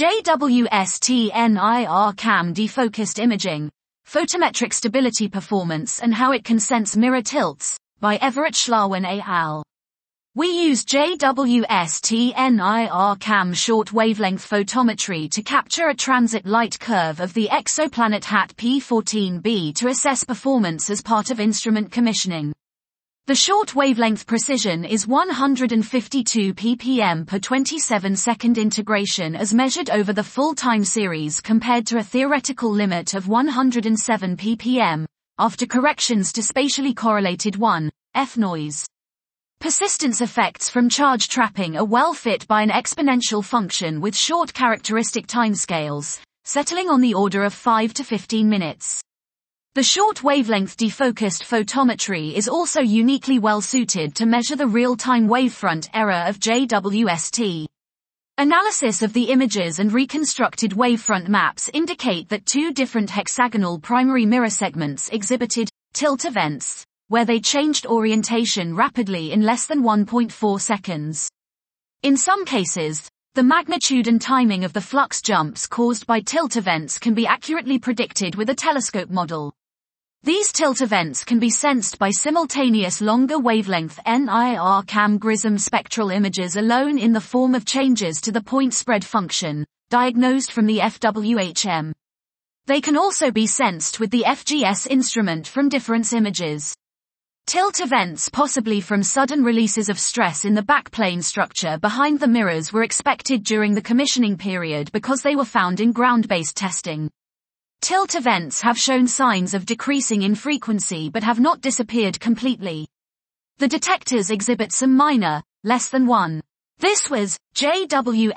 JWST-NIR CAM defocused imaging, photometric stability performance and how it can sense mirror tilts, by Everett Schlawin et al. We use JWST-NIR CAM short wavelength photometry to capture a transit light curve of the exoplanet HAT-P-14b to assess performance as part of instrument commissioning. The short wavelength precision is 152 ppm per 27 second integration as measured over the full time series compared to a theoretical limit of 107 ppm, after corrections to spatially correlated 1, F noise. Persistence effects from charge trapping are well fit by an exponential function with short characteristic timescales, settling on the order of 5 to 15 minutes. The short wavelength defocused photometry is also uniquely well suited to measure the real-time wavefront error of JWST. Analysis of the images and reconstructed wavefront maps indicate that two different hexagonal primary mirror segments exhibited tilt events, where they changed orientation rapidly in less than 1.4 seconds. In some cases, the magnitude and timing of the flux jumps caused by tilt events can be accurately predicted with a telescope model. These tilt events can be sensed by simultaneous longer wavelength NIRCam GRISM spectral images alone in the form of changes to the point spread function, diagnosed from the FWHM. They can also be sensed with the FGS instrument from difference images. Tilt events possibly from sudden releases of stress in the backplane structure behind the mirrors were expected during the commissioning period because they were found in ground-based testing. Tilt events have shown signs of decreasing in frequency but have not disappeared completely. The detectors exhibit some minor, less than 1. This was JWST-NIR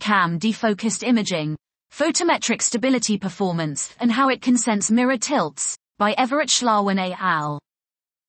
CAM defocused imaging, photometric stability performance and how it can sense mirror tilts by Everett Schlawin et al.